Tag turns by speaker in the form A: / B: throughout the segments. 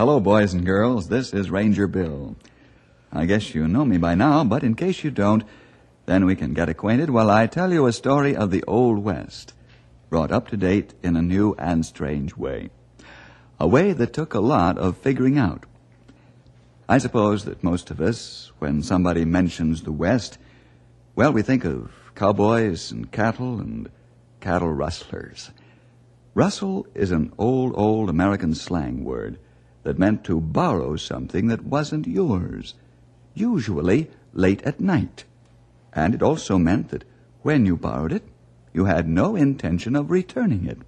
A: Hello, boys and girls. This is Ranger Bill. I guess you know me by now, but in case you don't, then we can get acquainted while I tell you a story of the Old West, brought up to date in a new and strange way. A way that took a lot of figuring out. I suppose that most of us, when somebody mentions the West, well, we think of cowboys and cattle and cattle rustlers. Rustle is an old, old American slang word that meant to borrow something that wasn't yours, usually late at night. And it also meant that when you borrowed it, you had no intention of returning it.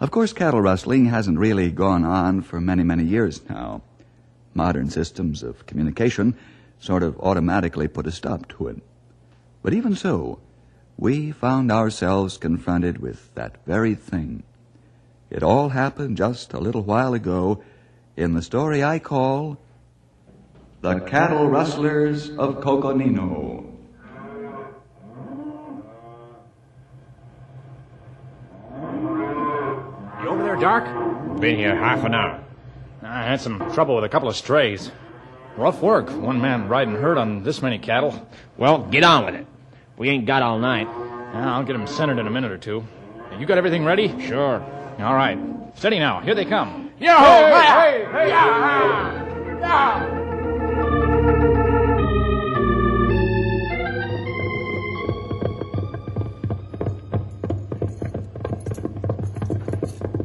A: Of course, cattle rustling hasn't really gone on for many, many years now. Modern systems of communication sort of automatically put a stop to it. But even so, we found ourselves confronted with that very thing. It all happened just a little while ago in the story I call The Cattle Rustlers of Coconino.
B: You over there, Dark?
C: Been here half an hour.
B: I had some trouble with a couple of strays. Rough work, one man riding herd on this many cattle.
C: Well, get on with it. We ain't got all night.
B: I'll get them centered in a minute or two. You got everything ready?
C: Sure.
B: All right. Steady now. Here they come.
C: Yo! Hey, hey, hey,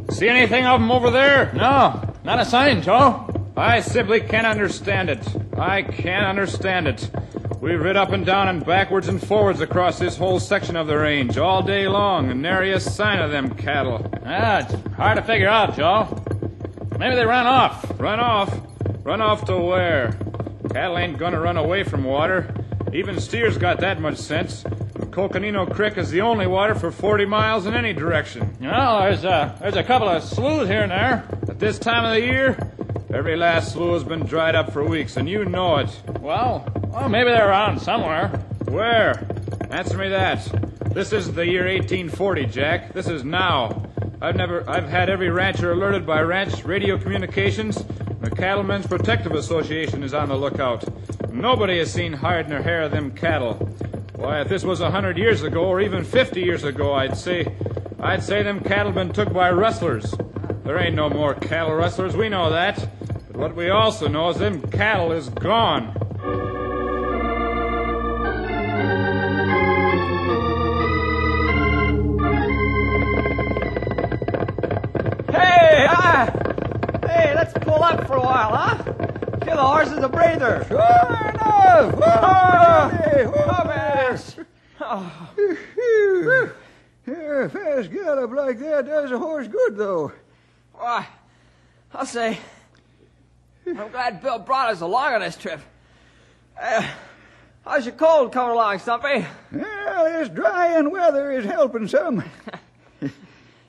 B: See anything of them over there? No, not a sign, Joe. I simply can't understand it. I can't understand it. We've rid up and down and backwards and forwards across this whole section of the range all day long, and nary a sign of them cattle. Ah, it's hard to figure out, Joe. Maybe they ran off. Run off? Run off to where? Cattle ain't gonna run away from water. Even steers got that much sense. Coconino Creek is the only water for 40 miles in any direction. You know, there's a, there's a couple of sloughs here and there. At this time of the year, every last slough has been dried up for weeks, and you know it. Well, well, maybe they're around somewhere. Where? Answer me that. This isn't the year 1840, Jack. This is now. I've never, I've had every rancher alerted by ranch radio communications. The Cattlemen's Protective Association is on the lookout. Nobody has seen hide nor hair of them cattle. Why, if this was a hundred years ago, or even fifty years ago, I'd say, I'd say them cattle been took by rustlers. There ain't no more cattle rustlers, we know that. But what we also know is them cattle is gone.
D: Hey, ah! Hey, let's pull up for a while, huh? Give the horses a breather.
E: Sure enough!
D: Oh, Come here.
E: Phew. Yeah, fast gallop like that does a horse good, though.
D: Why, I'll say, I'm glad Bill brought us along on this trip. Uh, how's your cold coming along, Stumpy?
E: Well, this drying weather is helping some.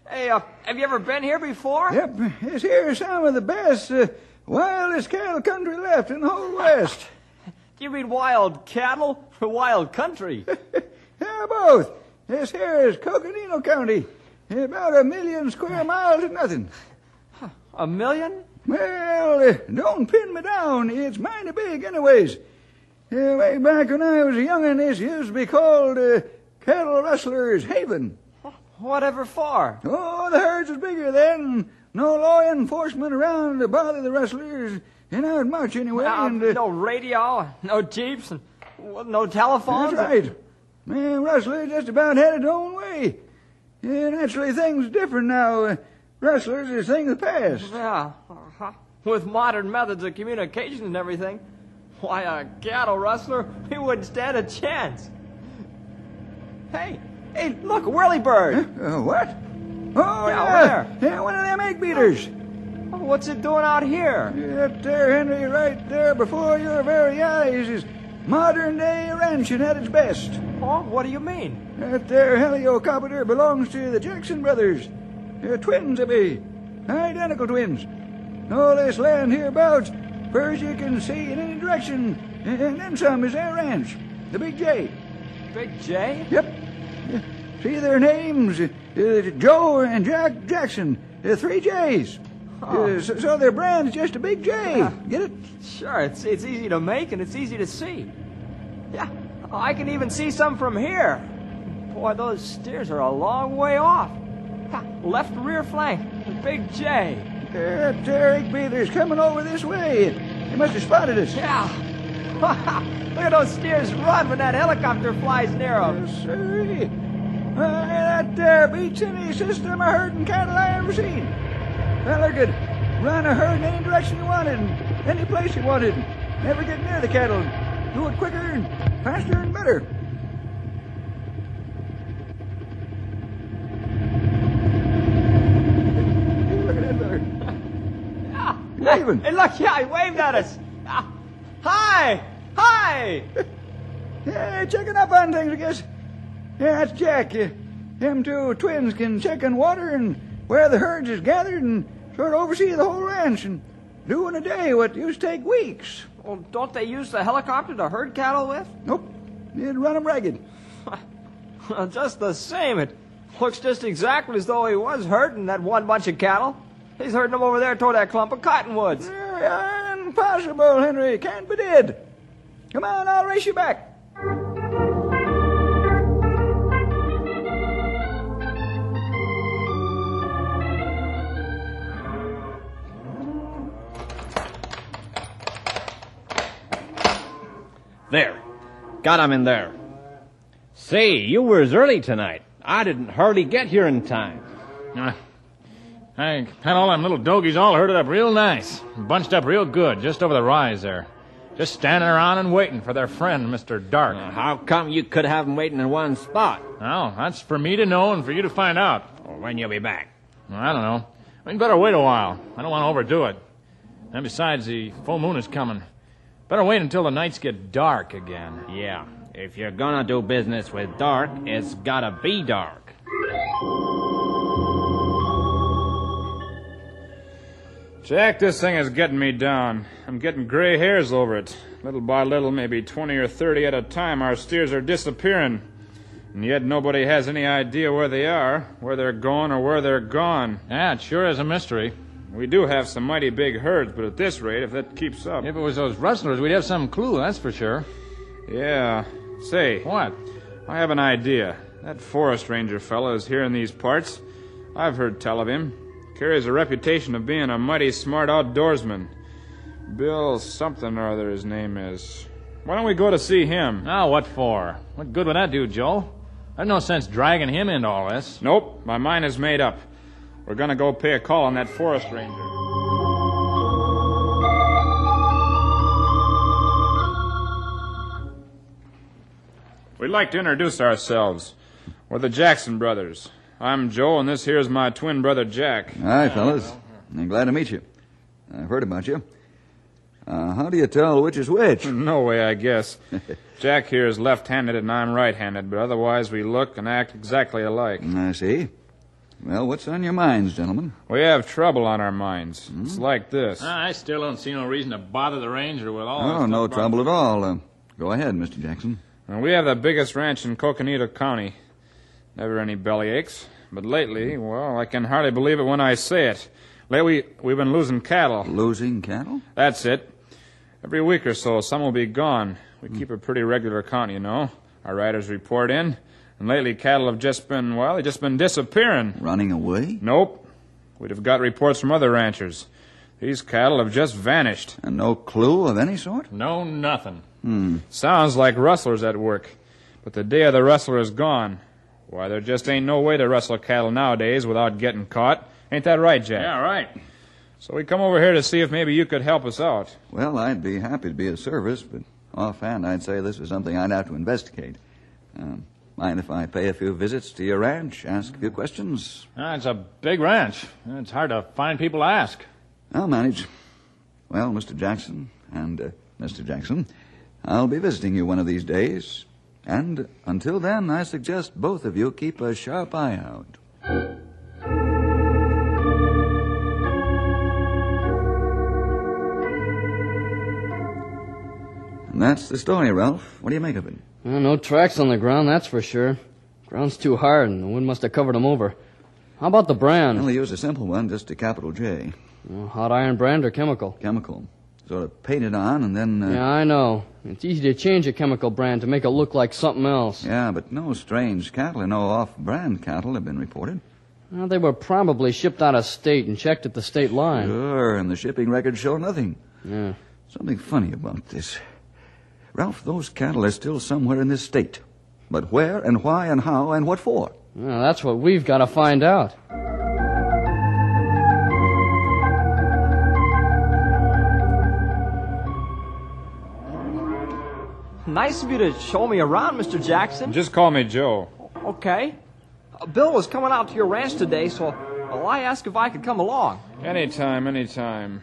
D: Hey, uh, have you ever been here before?
E: Yep, this here's some of the best, uh, wildest cattle country left in the whole West.
D: Do you mean wild cattle or wild country?
E: Yeah, both. This here is Coconino County. About a million square miles of nothing.
D: a million?
E: Well, uh, don't pin me down. It's mighty big, anyways. Uh, way back when I was a young'un, this used to be called uh, Cattle Rustlers Haven.
D: Whatever for?
E: Oh, the herds was bigger then. No law enforcement around to bother the rustlers. And not much anyway. And, uh,
D: no radio, no jeeps, and no telephones.
E: That's right. Man, rustlers just about had it own way. Yeah, naturally, things different now. Uh, rustlers is things of the past.
D: Yeah, uh-huh. with modern methods of communication and everything. Why, a cattle rustler, we wouldn't stand a chance. Hey, hey, look, a whirlybird.
A: Uh, what? Oh,
D: Yeah,
A: yeah. Yeah, one of them egg beaters.
D: Oh, What's it doing out here?
A: That there, Henry, right there before your very eyes is modern day ranching at its best.
D: Oh, what do you mean?
A: That there helicopter belongs to the Jackson brothers. They're twins, they be. Identical twins. All this land hereabouts, far as you can see in any direction, and then some is their ranch, the Big J.
D: Big J?
A: Yep. See their names, uh, Joe and Jack Jackson, uh, three J's. Uh, so, so their brand's just a Big J. Get it?
D: Sure, it's, it's easy to make and it's easy to see. Yeah, I can even see some from here. Boy, those steers are a long way off. Ha, left rear flank, the Big J.
A: That there egg beater's coming over this way. He must have spotted us.
D: Yeah. Look at those steers run when that helicopter flies near them.
A: Yes, sir. Why, that there beats any system of herding cattle I ever seen. Feller could run a herd in any direction he wanted, any place he wanted. Never get near the cattle. Do it quicker and faster and better. Hey, Look at that feller. Waving.
D: Hey, look, yeah, he waved at us. Ah, Hi! Hi!
A: Yeah, checking up on things, I guess. Yeah, that's Jack. Uh, them two twins can check on water and where the herds is gathered and sort of oversee the whole ranch and do in a day what used to take weeks.
D: Well, don't they use the helicopter to herd cattle with?
A: Nope, it'd run 'em ragged.
D: Well, just the same, it looks just exactly as though he was herding that one bunch of cattle. He's herding them over there toward that clump of cottonwoods.
A: Yeah, impossible, Henry. Can't be did. Come on, I'll race you back.
C: There. Got him in there. Say, you were as early tonight. I didn't hardly get here in time.
B: Uh, I had all them little dogies all herded up real nice, bunched up real good just over the rise there. Just standing around and waiting for their friend, Mr. Dark.
C: Uh, how come you could have them waiting in one spot?
B: Well, that's for me to know and for you to find out.
C: Or when you'll be back?
B: Well, I don't know. We'd better wait a while. I don't want to overdo it. And besides, the full moon is coming. Better wait until the nights get dark again.
C: Yeah. If you're gonna do business with dark, it's gotta be dark.
B: Jack, this thing is getting me down. I'm getting gray hairs over it. Little by little, maybe 20 or 30 at a time, our steers are disappearing. And yet nobody has any idea where they are, where they're going, or where they're gone. Yeah, it sure is a mystery. We do have some mighty big herds, but at this rate, if that keeps up.
F: If it was those rustlers, we'd have some clue, that's for sure.
B: Yeah. Say.
F: What?
B: I have an idea. That forest ranger fellow is here in these parts. I've heard tell of him. Carries a reputation of being a mighty smart outdoorsman. Bill something or other his name is. Why don't we go to see him?
F: Now, what for? What good would that do, Joe? There's no sense dragging him into all this.
B: Nope, my mind is made up. We're gonna go pay a call on that forest ranger. We'd like to introduce ourselves. We're the Jackson brothers. I'm Joe, and this here's my twin brother Jack.
G: Hi, fellas. I'm glad to meet you. I've heard about you. Uh, how do you tell which is which?
B: No way, I guess. Jack here is left-handed and I'm right-handed, but otherwise we look and act exactly alike.
G: I see. Well, what's on your minds, gentlemen?
B: We have trouble on our minds. It's like this.
F: I still don't see no reason to bother the ranger with all
G: Oh,
F: this
G: no
F: stuff about-
G: trouble at all. Uh, go ahead, Mr. Jackson.
B: And we have the biggest ranch in Coconino County. Never any belly aches. But lately, well, I can hardly believe it when I say it. Lately, we've been losing cattle.
G: Losing cattle?
B: That's it. Every week or so, some will be gone. We hmm. keep a pretty regular count, you know. Our riders report in. And lately, cattle have just been, well, they've just been disappearing.
G: Running away?
B: Nope. We'd have got reports from other ranchers. These cattle have just vanished.
G: And no clue of any sort?
F: No, nothing. Hmm.
B: Sounds like rustlers at work. But the day of the rustler is gone. Why, there just ain't no way to rustle cattle nowadays without getting caught. Ain't that right, Jack?
F: Yeah, right.
B: So we come over here to see if maybe you could help us out.
G: Well, I'd be happy to be of service, but offhand, I'd say this is something I'd have to investigate. Um,
A: mind if I pay a few visits to your ranch, ask a few questions?
F: Ah, it's a big ranch. It's hard to find people to ask.
A: I'll manage. Well, Mr. Jackson and uh, Mr. Jackson, I'll be visiting you one of these days. And until then, I suggest both of you keep a sharp eye out. And that's the story, Ralph. What do you make of it?
H: Well, no tracks on the ground, that's for sure. Ground's too hard, and the wind must have covered them over. How about the brand?
A: Well, they used a simple one, just a capital J.
H: Well, hot iron brand or chemical?
A: Chemical. Sort of painted on, and then. Uh,
H: Yeah, I know. It's easy to change a chemical brand to make it look like something else.
A: yeah, but no strange cattle and no off brand cattle have been reported.
H: Well, they were probably shipped out of state and checked at the state line.
A: Sure, and the shipping records show nothing.
H: Yeah.
A: Something funny about this. Ralph, those cattle are still somewhere in this state. But where and why and how and what for?
H: Well, that's what we've got to find out.
D: Nice of you to show me around, Mr. Jackson.
B: Just call me Joe.
D: Okay. Uh, Bill was coming out to your ranch today, so well, I asked if I could come along.
B: Anytime, anytime.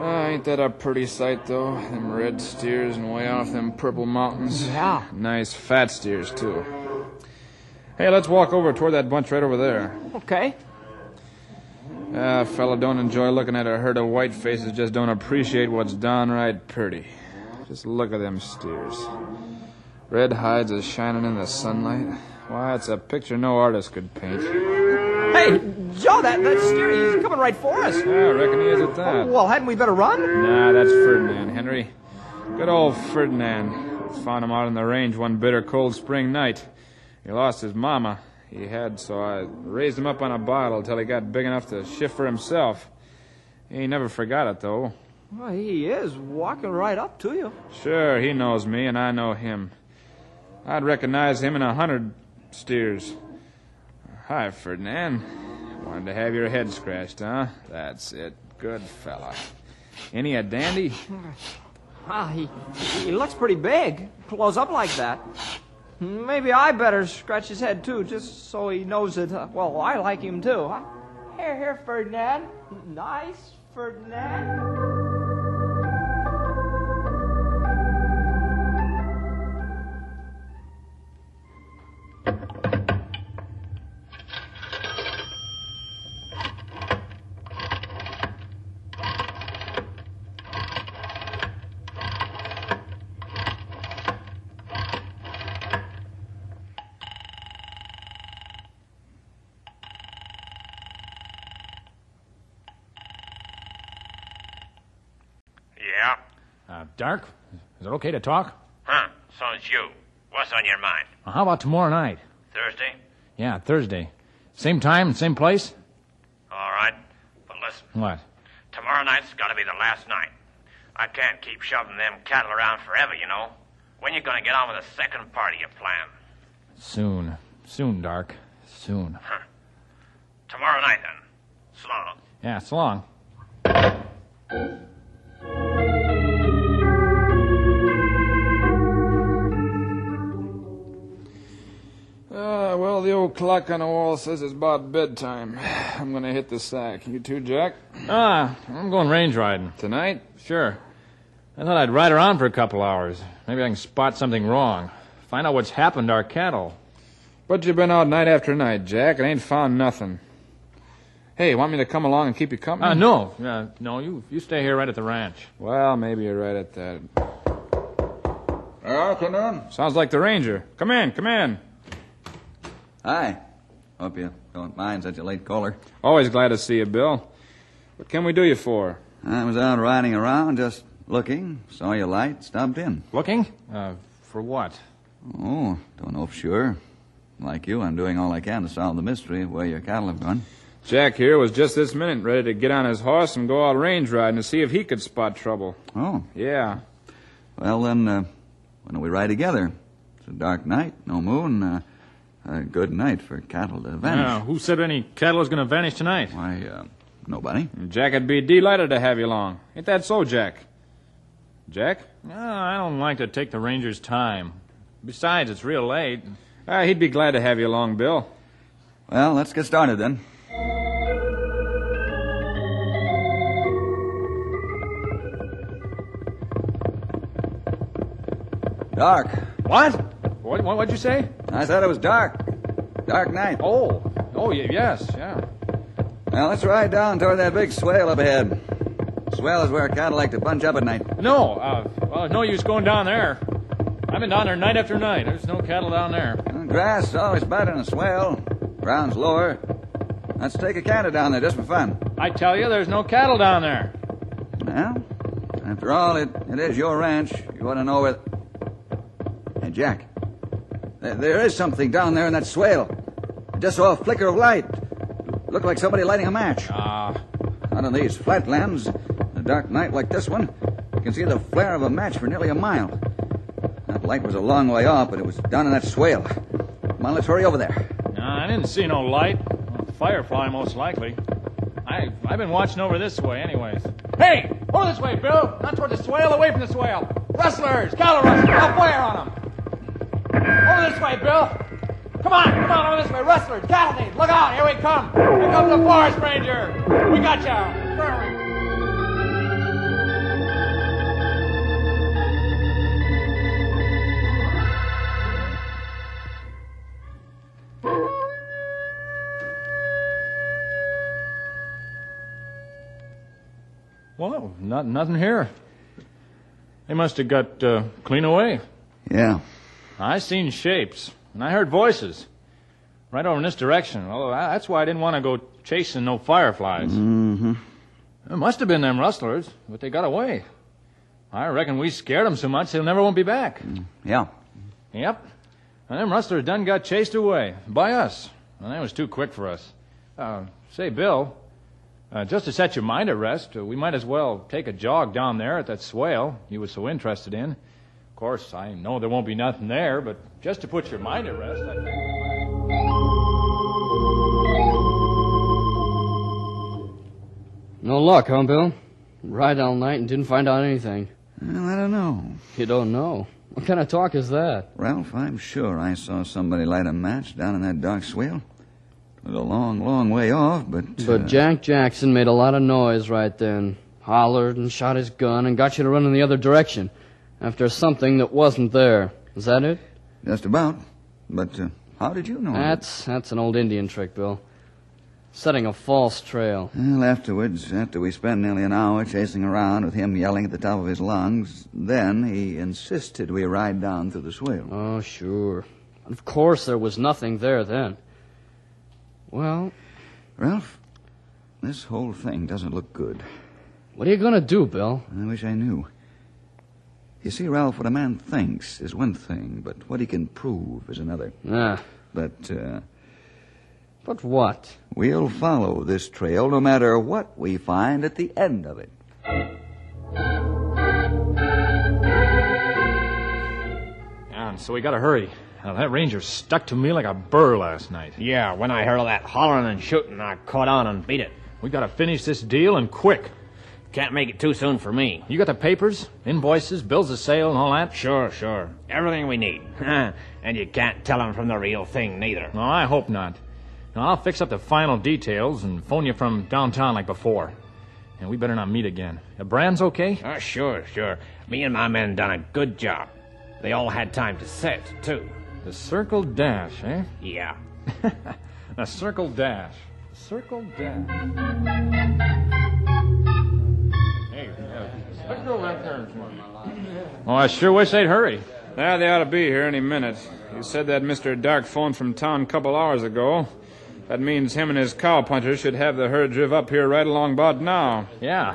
B: Ah, ain't that a pretty sight, though? Them red steers and way off them purple mountains.
D: Yeah.
B: Nice fat steers, too. Hey, let's walk over toward that bunch right over there.
D: Okay.
B: Ah, fella don't enjoy looking at a herd of white faces, just don't appreciate what's downright pretty. Just look at them steers. Red hides are shining in the sunlight. Why, it's a picture no artist could paint.
D: Hey, Joe, that, that steer, he's coming right for us.
B: Yeah, I reckon he is at that.
D: well, hadn't we better run?
B: Nah, that's Ferdinand, Henry. Good old Ferdinand. Found him out on the range one bitter cold spring night. He lost his mama. He had, so I raised him up on a bottle till he got big enough to shift for himself. He never forgot it, though.
D: Well, he is walking right up to you.
B: Sure, he knows me, and I know him. I'd recognize him in a hundred steers. Hi, Ferdinand. Wanted to have your head scratched, huh? That's it. Good fella. Any a dandy?
D: Ah, he, he looks pretty big. Close up like that. Maybe I better scratch his head too, just so he knows that, uh, well, I like him too. Huh? Here, here, Ferdinand. Nice, Ferdinand.
F: Dark, is it okay to talk?
I: Huh. So it's you. What's on your mind?
F: Well, how about tomorrow night?
I: Thursday?
F: Yeah, Thursday. Same time, same place?
I: All right. But listen,
F: What?
I: tomorrow night's got to be the last night. I can't keep shoving them cattle around forever, you know. When you gonna get on with the second part of your plan?
F: Soon. Soon, Dark. Soon. Huh.
I: Tomorrow night, then. So long.
F: Yeah, so long.
B: Well, the old clock on the wall says it's about bedtime. I'm gonna hit the sack. You too, Jack?
F: Ah, I'm going range riding.
B: Tonight?
F: Sure. I thought I'd ride around for a couple hours. Maybe I can spot something wrong. Find out what's happened to our cattle.
B: But you've been out night after night, Jack, and ain't found nothing. Hey, want me to come along and keep you company?
F: Ah, no. Uh, no, you, you stay here right at the ranch.
B: Well, maybe you're right at that.
A: Oh, come in.
B: Sounds like the ranger. Come in, come in.
A: Hi. Hope you don't mind such a late caller.
B: Always glad to see you, Bill. What can we do you for?
A: I was out riding around, just looking. Saw your light, stopped in.
F: Looking? Uh, for what?
A: Oh, don't know for sure. Like you, I'm doing all I can to solve the mystery of where your cattle have gone.
B: Jack here was just this minute ready to get on his horse and go out range riding to see if he could spot trouble.
A: Oh,
B: Yeah.
A: well then, uh, why don't we ride together? It's a dark night, no moon. Uh, a good night for cattle to vanish.
F: Uh, who said any cattle is going to vanish tonight?
A: Why, uh, nobody.
B: Jack'd be delighted to have you along. Ain't that so, Jack? Jack?
F: Uh, I don't like to take the ranger's time. Besides, it's real late.
B: Ah, he'd be glad to have you along, Bill.
A: Well, let's get started then. Dark.
F: What? What? What? What'd you say?
A: I thought it was dark. Dark night.
F: Oh. Oh, y- yes, yeah.
A: Now let's ride down toward that big swale up ahead. Swale is where cattle like to bunch up at night.
F: No, uh, well, no use going down there. I've been down there night after night. There's no cattle down there.
A: Grass is always better in a swale. Ground's lower. Let's take a canter down there just for fun.
F: I tell you, there's no cattle down there.
A: Well, after all, it, it is your ranch. You ought to know where. Hey, Jack. There, there is something down there in that swale. I just saw a flicker of light. Looked like somebody lighting a match.
F: Ah,
A: Out on these flatlands, in a dark night like this one, you can see the flare of a match for nearly a mile. That light was a long way off, but it was down in that swale. Come on, let's hurry over there.
F: no, I didn't see no light. A firefly, most likely. I, I've been watching over this way, anyways. Hey! Over this way, Bill! Not toward the swale, away from the swale! Rustlers! Cattle rustlers! I'll fire on them! Over this way, Bill! Come on, come on, over this way! Rustlers! Cattle! Look out! Here we come! Here comes the forest ranger! We got you! Well, not, nothing here. They must have got uh, clean away.
A: Yeah.
F: I seen shapes, and I heard voices. Right over in this direction. Well, that's why I didn't want to go chasing no fireflies.
A: Mm-hmm.
F: It must have been them rustlers, but they got away. I reckon we scared them so much they'll never won't be back.
A: Yeah.
F: Yep. And them rustlers done got chased away by us. And that was too quick for us. Uh, say, Bill, uh, just to set your mind at rest, uh, we might as well take a jog down there at that swale you was so interested in. Of course, I know there won't be nothing there, but just to put your mind at rest, I think.
H: No luck, huh, Bill? Ride all night and didn't find out anything.
A: Well, I don't know.
H: You don't know. What kind of talk is that?
A: Ralph, I'm sure I saw somebody light a match down in that dark swale. It was a long, long way off, but.
H: But
A: uh,
H: Jack Jackson made a lot of noise right then. Hollered and shot his gun and got you to run in the other direction after something that wasn't there. Is that it?
A: Just about. But uh, how did you know?
H: That's that's an old Indian trick, Bill. Setting a false trail.
A: Well, afterwards, after we spent nearly an hour chasing around with him yelling at the top of his lungs, then he insisted we ride down through the swale.
H: Oh, sure. Of course there was nothing there then. Well,
A: Ralph, this whole thing doesn't look good.
H: what are you gonna do, Bill?
A: I wish I knew. You see, Ralph, what a man thinks is one thing, but what he can prove is another.
H: Ah,
A: But uh,
H: but what?
A: we'll follow this trail no matter what we find at the end of it.
F: Yeah, and so we gotta hurry. Now, that ranger stuck to me like a burr last night.
C: Yeah, when I heard all that hollering and shooting, I caught on and beat it.
F: We gotta finish this deal and quick.
C: Can't make it too soon for me.
F: You got the papers, invoices, bills of sale, and all that?
C: Sure, sure. Everything we need. and you can't tell 'em from the real thing, neither.
F: No, I hope not. Now, I'll fix up the final details and phone you from downtown like before. And we better not meet again. Uh, Brand's okay?
C: Oh, sure, sure. Me and my men done a good job. They all had time to set, too.
F: The circle dash, eh?
C: Yeah.
F: The circle dash. Circle dash. Hey, let's go right there. Oh, I sure wish they'd hurry.
B: Yeah, they ought to be here any minute. You said that Mr. Dark phoned from town a couple hours ago. That means him and his cowpuncher should have the herd drive up here right along about now.
F: Yeah.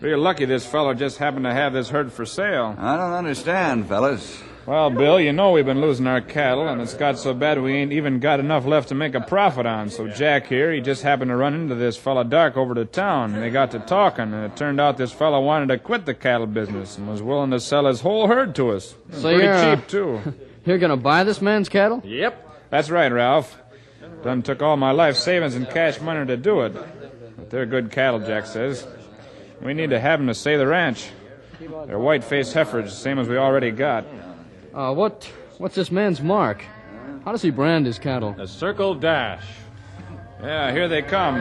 B: Real lucky this fellow just happened to have this herd for sale.
A: I don't understand, fellas.
B: Well, Bill, you know we've been losing our cattle, and it's got so bad we ain't even got enough left to make a profit on. So Jack here, he just happened to run into this fellow Dark over to town, and they got to talking, and it turned out this fellow wanted to quit the cattle business and was willing to sell his whole herd to us.
H: So
B: Pretty
H: you're,
B: cheap, too.
H: You're gonna buy this man's cattle?
B: Yep. That's right, Ralph. Done took all my life savings and cash money to do it. But they're good cattle, Jack says. We need to have 'em to save the ranch. They're white-faced heifers, same as we already got.
H: Uh, what, what's this man's mark? How does he brand his cattle?
B: A circle dash. Yeah, here they come.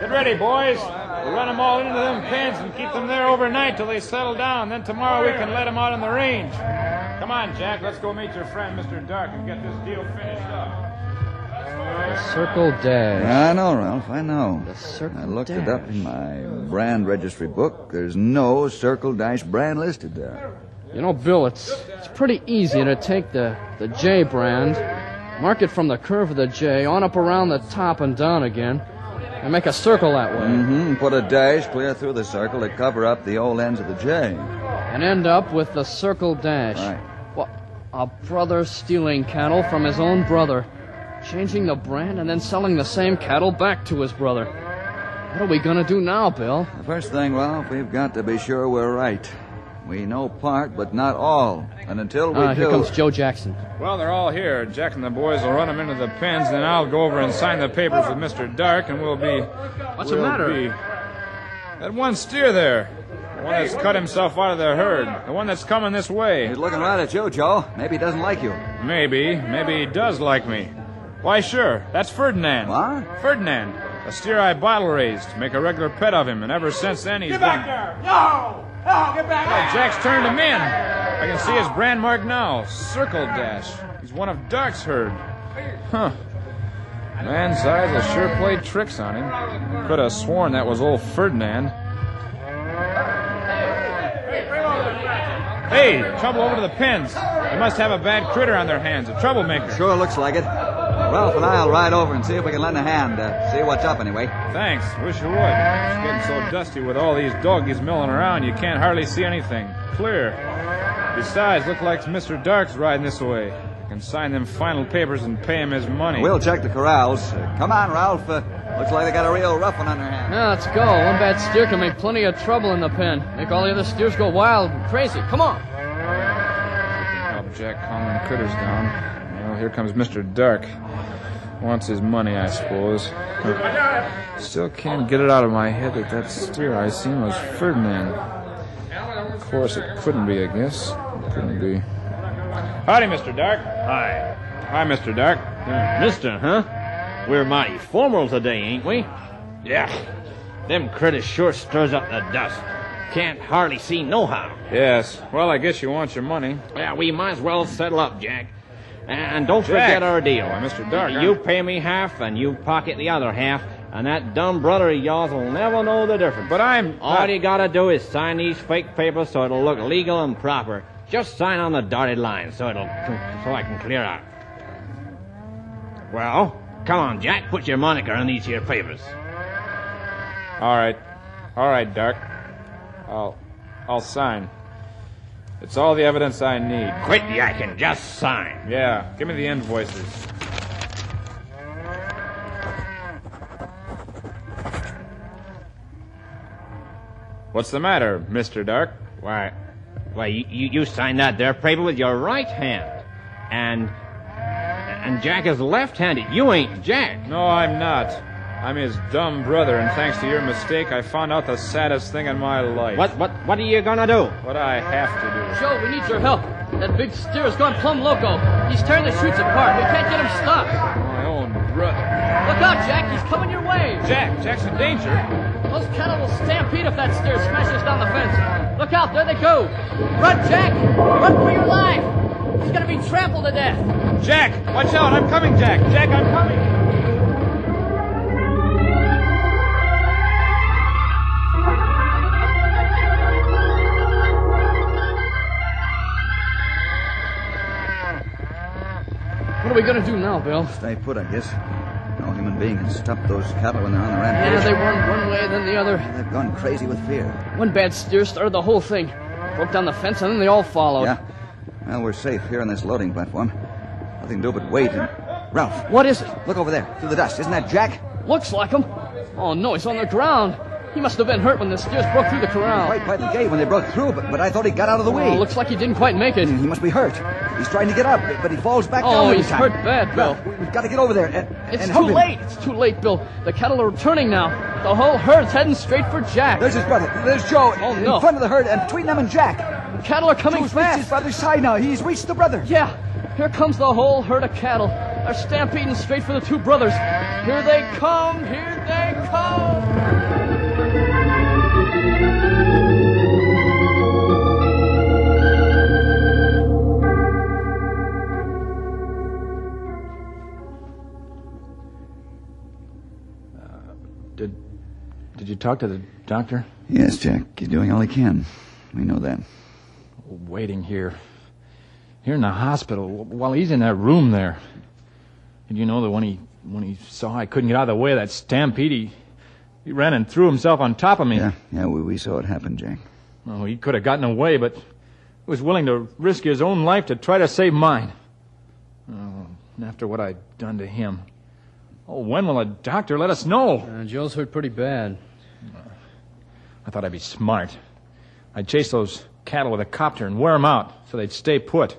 B: Get ready, boys. We'll run them all into them pens and keep them there overnight till they settle down. Then tomorrow we can let them out on the range. Come on, Jack. Let's go meet your friend, Mr. Dark, and get this deal finished up.
H: The Circle Dash.
A: I know, Ralph, I know.
H: The Circle
A: I looked it up in my brand registry book. There's no Circle Dash brand listed there.
H: You know, Bill, it's it's pretty easy to take the, the J brand, mark it from the curve of the J on up around the top and down again, and make a circle that way.
A: Mm-hmm. Put a dash clear through the circle to cover up the old ends of the J.
H: And end up with the Circle Dash.
A: Right.
H: What? A brother stealing cattle from his own brother, changing the brand and then selling the same cattle back to his brother. What are we gonna do now, Bill?
A: The first thing, Ralph, we've got to be sure we're right. We know part, but not all. And until we
H: Ah,
A: do...
H: here comes Joe Jackson.
B: Well, they're all here. Jack and the boys will run them into the pens, then I'll go over and sign the papers with Mr. Dark, and we'll be.
H: What's the
B: we'll
H: matter?
B: Be, that one steer there. The one that's cut himself out of the herd. The one that's coming this way.
A: He's looking right at you, Joe. Maybe he doesn't like you.
B: Maybe. Maybe he does like me. Why, sure. That's Ferdinand.
A: What?
B: Ferdinand. A steer I bottle raised. Make a regular pet of him, and ever since then he's
F: Get
B: been.
F: back there! No! No, get back
B: Oh, Jack's turned him in. I can see his brand mark now. Circle Dash. He's one of Dark's herd. Huh. Man's eyes will sure play tricks on him. Could have sworn that was old Ferdinand. Hey, trouble over to the pens. They must have a bad critter on their hands, a troublemaker.
A: Sure looks like it. Ralph and I'll ride over and see if we can lend a hand. Uh, see what's up, anyway.
B: Thanks. Wish you would. It's getting so dusty with all these doggies milling around, you can't hardly see anything. Clear. Besides, look like Mr. Dark's riding this way. I can sign them final papers and pay him his money.
A: We'll check the corrals. Uh, come on, Ralph. Uh, looks like they got a real rough one on their hands.
H: Yeah, let's go. One bad steer can make plenty of trouble in the pen. Make all the other steers go wild and crazy. Come on.
B: Help Jack calm them critters down. Well, here comes Mr. Dark. Wants his money, I suppose. Still can't get it out of my head that that steer I seen was Ferdinand. Of course, it couldn't be, I guess. It couldn't be. Howdy, Mr. Dark.
C: Hi.
B: Hi, Mr. Dark.
C: Mister, huh? We're mighty formal today, ain't we? Yeah. Them critters sure stirs up the dust. Can't hardly see nohow.
B: Yes. Well, I guess you want your money.
C: Yeah, we might as well settle up, Jack. And don't
B: Jack.
C: forget our deal.
B: Why, Mr. Dark,
C: You pay me half, and you pocket the other half, and that dumb brother of yours will never know the difference.
B: But I'm.
C: All you gotta do is sign these fake papers so it'll look legal and proper. Just sign on the dotted line so it'll so I can clear out. Well, come on, Jack. Put your moniker on these here papers.
B: All right. All right, Dark. I'll. I'll sign. It's all the evidence I need.
C: Quit yakking. Just sign.
B: Yeah, give me the invoices. What's the matter, Mr. Dark?
C: Why, why you, you, you signed that there paper with your right hand, and and Jack is left-handed. You ain't Jack.
B: No, I'm not. I'm his dumb brother, and thanks to your mistake, I found out the saddest thing in my life.
C: What what what are you gonna do?
B: What I have to do.
H: Joe, we need your help. That big steer's gone plumb loco. He's tearing the chutes apart. We can't get him stopped.
B: My own brother.
H: Look out, Jack. He's coming your way.
B: Jack, Jack's in danger.
H: Those cattle will stampede if that steer smashes down the fence. Look out, there they go. Run, Jack. Run for your life. He's gonna be trampled to death.
B: Jack, watch out! I'm coming, Jack. Jack, I'm coming.
H: Are we gonna do now, Bill?
A: Stay put, I guess. No human being can stop those cattle when they're on the
H: Yeah,
A: rampage.
H: they run one way, then the other.
A: They've gone crazy with fear.
H: One bad steer started the whole thing. Broke down the fence, and then they all followed.
A: Yeah? Well, we're safe here on this loading platform. Nothing to do but wait and... Ralph,
H: What is it?
A: look over there, through the dust. Isn't that Jack?
H: Looks like him. Oh no, he's on the ground. He must have been hurt when the steers broke through the corral.
A: Right by the gate when they broke through, but, but I thought he got out of the way.
H: Oh, looks like he didn't quite make it.
A: He must be hurt. He's trying to get up, but he falls back down
H: Oh,
A: every
H: he's hurt bad, Bill.
A: Ralph, we- we've got to get over there and,
H: It's
A: and
H: too
A: him.
H: late. It's too late, Bill. The cattle are returning now. The whole herd's heading straight for Jack.
A: There's his brother. There's Joe
H: Oh,
A: in front of the herd and between them and Jack.
H: The cattle are coming
E: Joe's reached his
H: fast.
E: brother's side now. He's reached the brother.
H: Yeah, here comes the whole herd of cattle. They're stampeding straight for the two brothers. Here they come, here they come.
F: Talk to the doctor?
A: Yes, Jack. He's doing all he can. We know that.
F: Waiting here. Here in the hospital while he's in that room there. And you know that when he when he saw I couldn't get out of the way of that stampede, he, he ran and threw himself on top of me.
A: Yeah, yeah, we, we saw it happen, Jack.
F: Oh, he could have gotten away, but he was willing to risk his own life to try to save mine. Oh, after what I'd done to him. Oh, when will a doctor let us know?
H: Uh, Joe's hurt pretty bad.
F: I thought I'd be smart. I'd chase those cattle with a copter and wear 'em out so they'd stay put.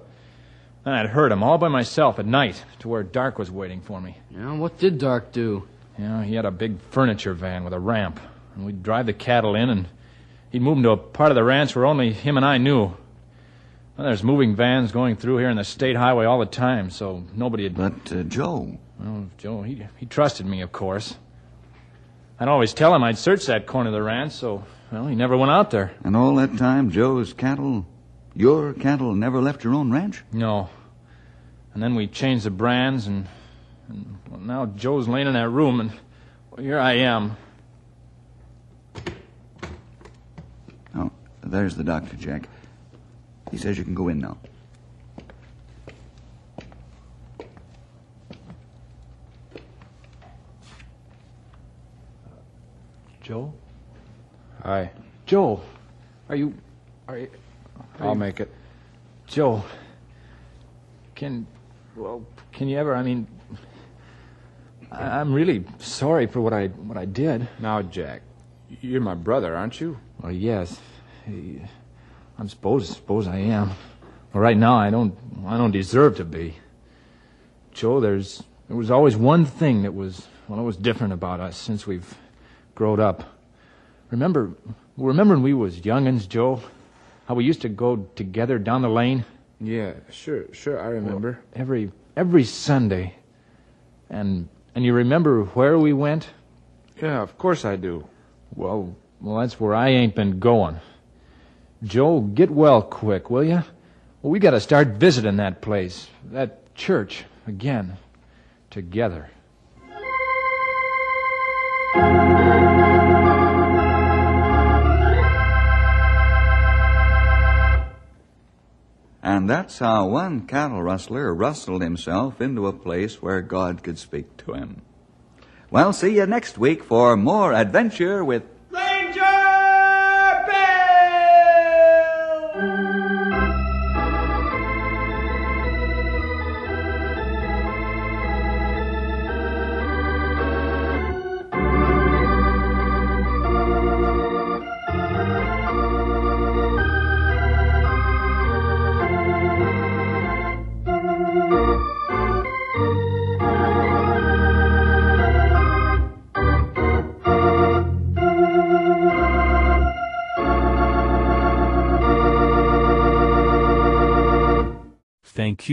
F: Then I'd herd 'em all by myself at night to where Dark was waiting for me.
H: Yeah, what did Dark do?
F: You know, he had a big furniture van with a ramp, and we'd drive the cattle in, and he'd move 'em to a part of the ranch where only him and I knew. Well, there's moving vans going through here in the state highway all the time, so nobody'd.
A: But, uh, Joe.
F: Well, Joe, he he trusted me, of course. I'd always tell him I'd search that corner of the ranch, so well, he never went out there.
A: And all that time, Joe's cattle, your cattle, never left your own ranch?
F: No. And then we changed the brands, and, and well, now Joe's laying in that room, and well, here I am.
A: Oh, there's the doctor, Jack. He says you can go in now.
F: Joe?
B: Hi.
F: Joe, are you. Are you. are
B: I'll
F: you-
B: make it.
F: Joe, can. Well, can you ever. I mean. I- I'm really sorry for what I what I did.
B: Now, Jack, you're my brother, aren't you?
F: Well, yes, I'm suppose suppose I am. Well, right now I don't I don't deserve to be. Joe, there's there was always one thing that was well, it was different about us since we've growed up. Remember, remember when we was youngins, Joe? How we used to go together down the lane
B: Yeah, sure, sure, I remember.
F: every every Sunday. And and you remember where we went?
B: yeah, of course I do.
F: Well, well, that's where I ain't been going. Joe, get well quick, will you? Well, we got to start visiting that place, that church, again, together.
A: And that's how one cattle rustler rustled himself into a place where God could speak to him. Well, see you next week for more adventure with